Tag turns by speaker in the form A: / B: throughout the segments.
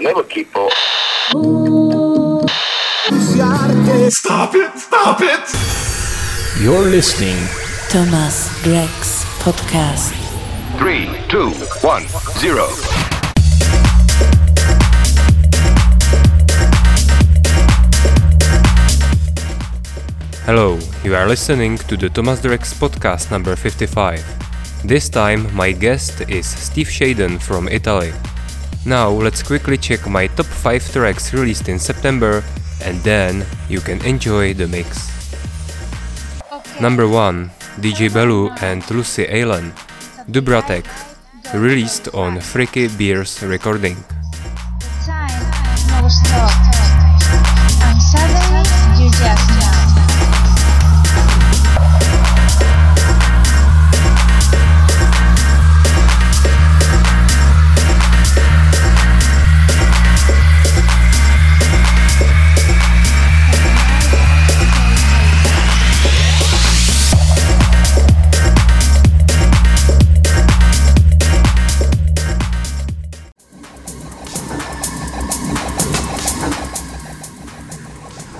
A: Never keep up.
B: Stop it! Stop it!
C: You're listening to
D: Thomas Drex Podcast.
A: Three, two, one, zero.
E: Hello, you are listening to the Thomas Drex podcast number 55. This time my guest is Steve Shaden from Italy. Now let's quickly check my top 5 tracks released in September and then you can enjoy the mix. Number 1 DJ Bellu and Lucy Allen, Dubratek, released on Freaky Beers recording.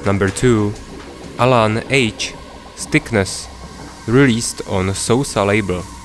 E: Number 2 Alan H. Stickness, released on Sosa label.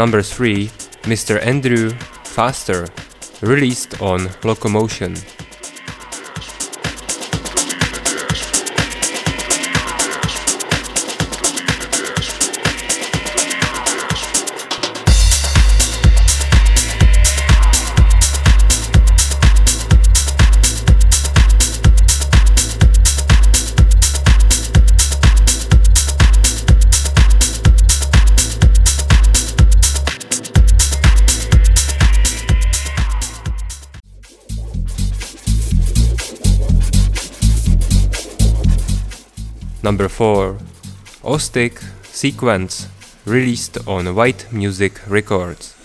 E: Number 3 Mr. Andrew Faster, released on Locomotion. Ostic Sequence, released on White Music Records.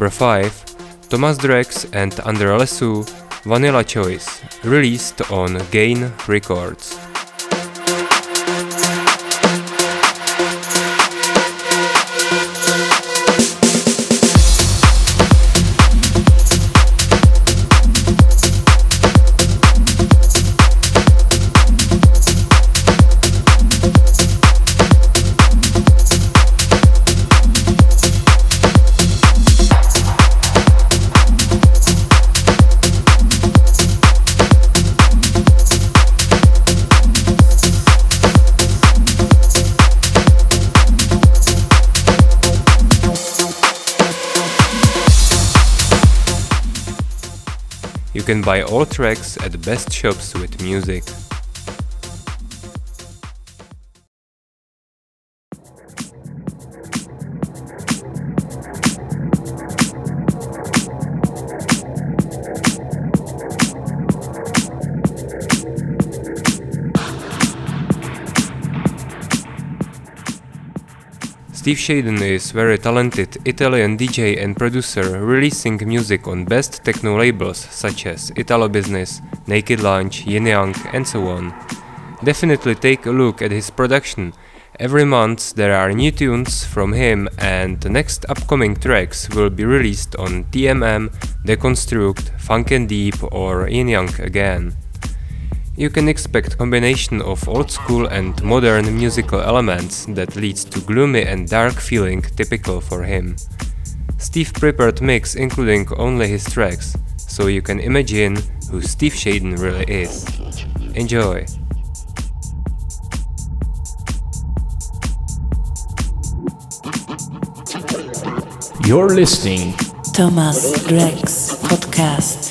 E: Number 5 Thomas Drex and Andrea Lesu Vanilla Choice, released on Gain Records. Can buy all tracks at the best shops with music. Steve Shaden is a very talented Italian DJ and producer releasing music on best techno labels such as Italo Business, Naked Lunch, Yin Yang and so on. Definitely take a look at his production. Every month there are new tunes from him and the next upcoming tracks will be released on TMM, Deconstruct, Funk and Deep or Yin Yang again. You can expect combination of old school and modern musical elements that leads to gloomy and dark feeling typical for him. Steve prepared mix including only his tracks, so you can imagine who Steve Shaden really is. Enjoy!
C: You're listening
D: Thomas Drex Podcast.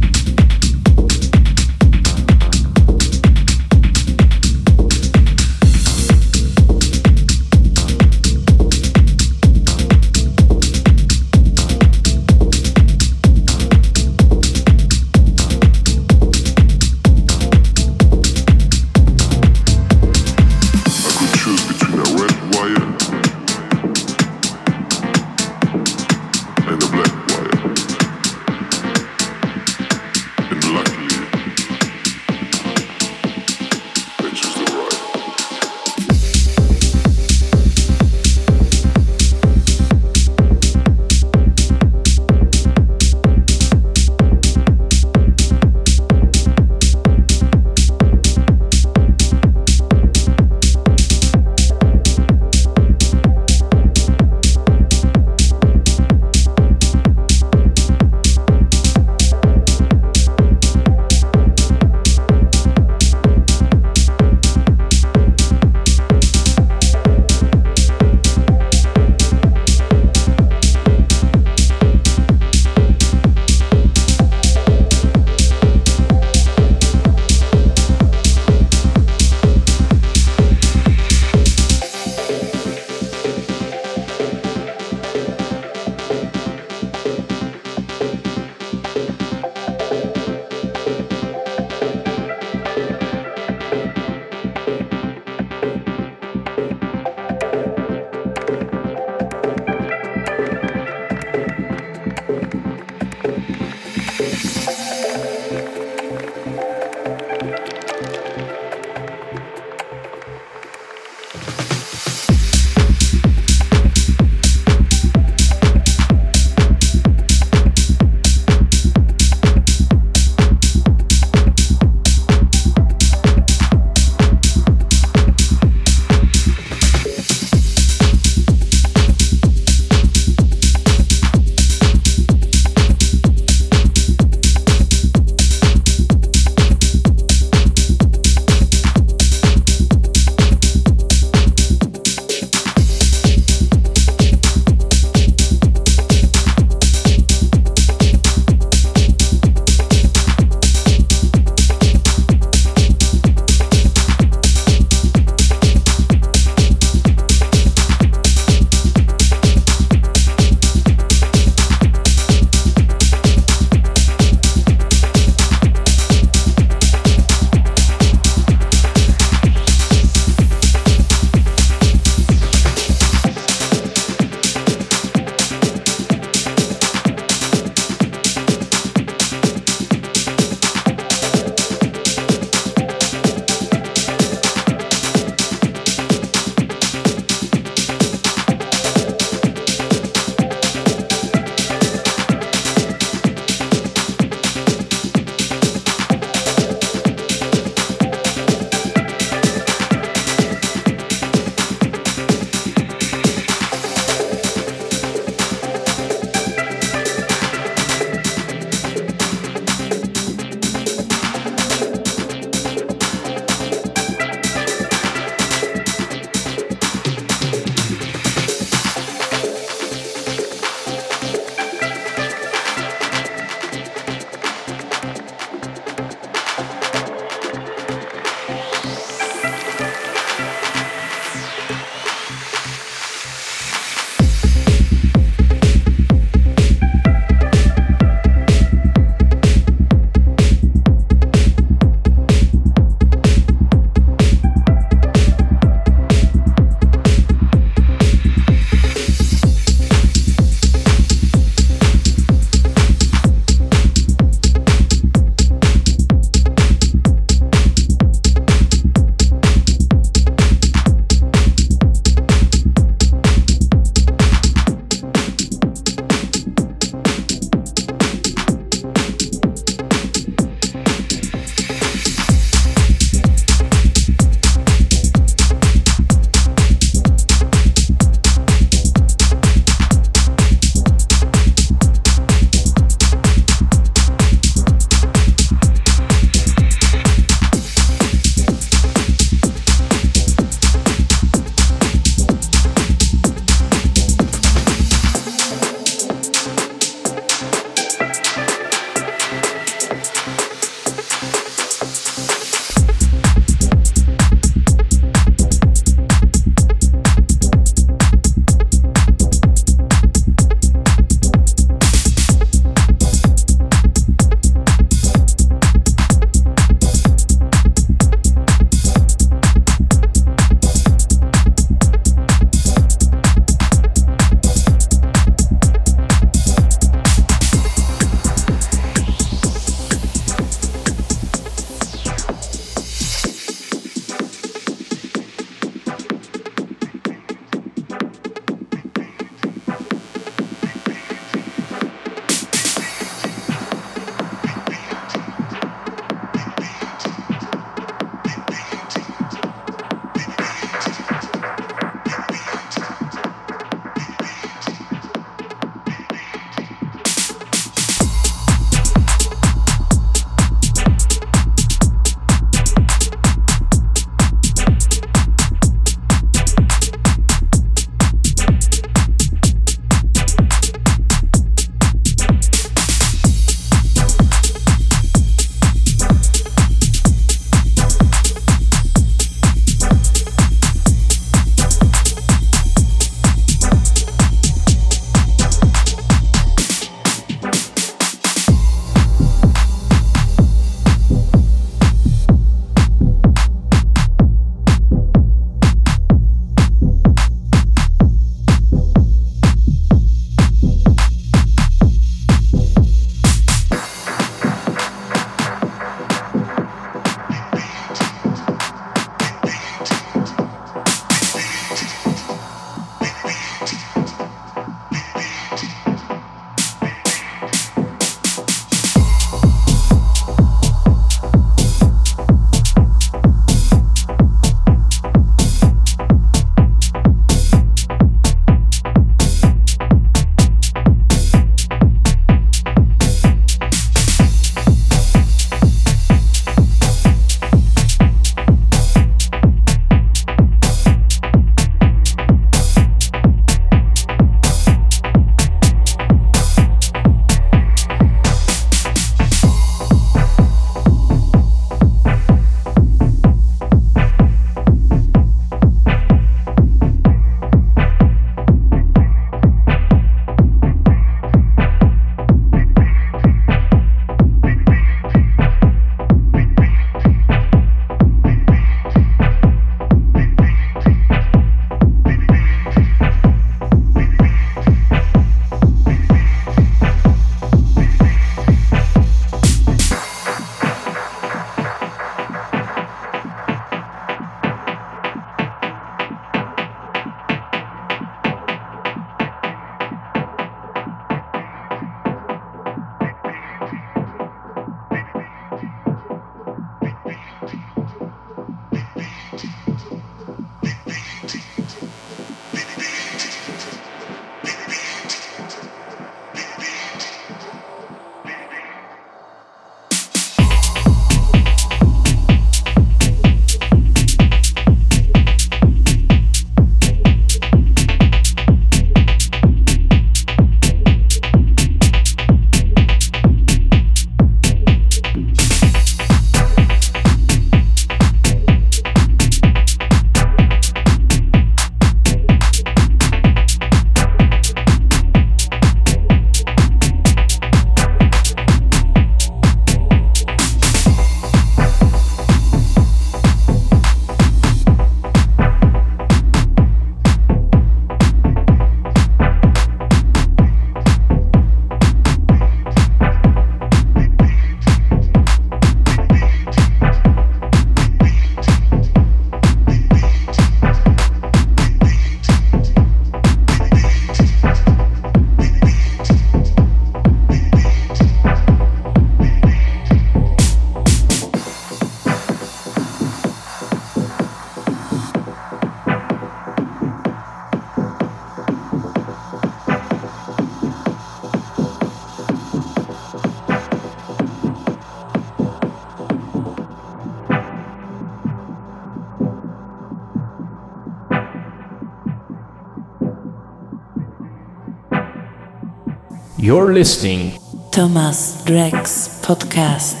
C: You're listening
D: Thomas Drex Podcast.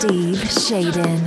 F: Steve Shaden.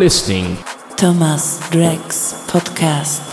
C: Listening
D: Thomas Drex Podcast.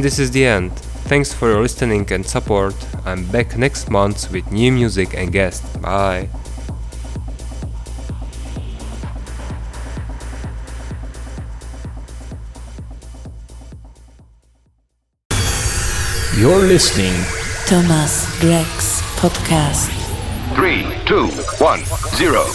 E: And this is the end. Thanks for your listening and support. I'm back next month with new music and guests. Bye.
C: You're listening
D: Thomas Drex Podcast.
A: Three, two, one, zero.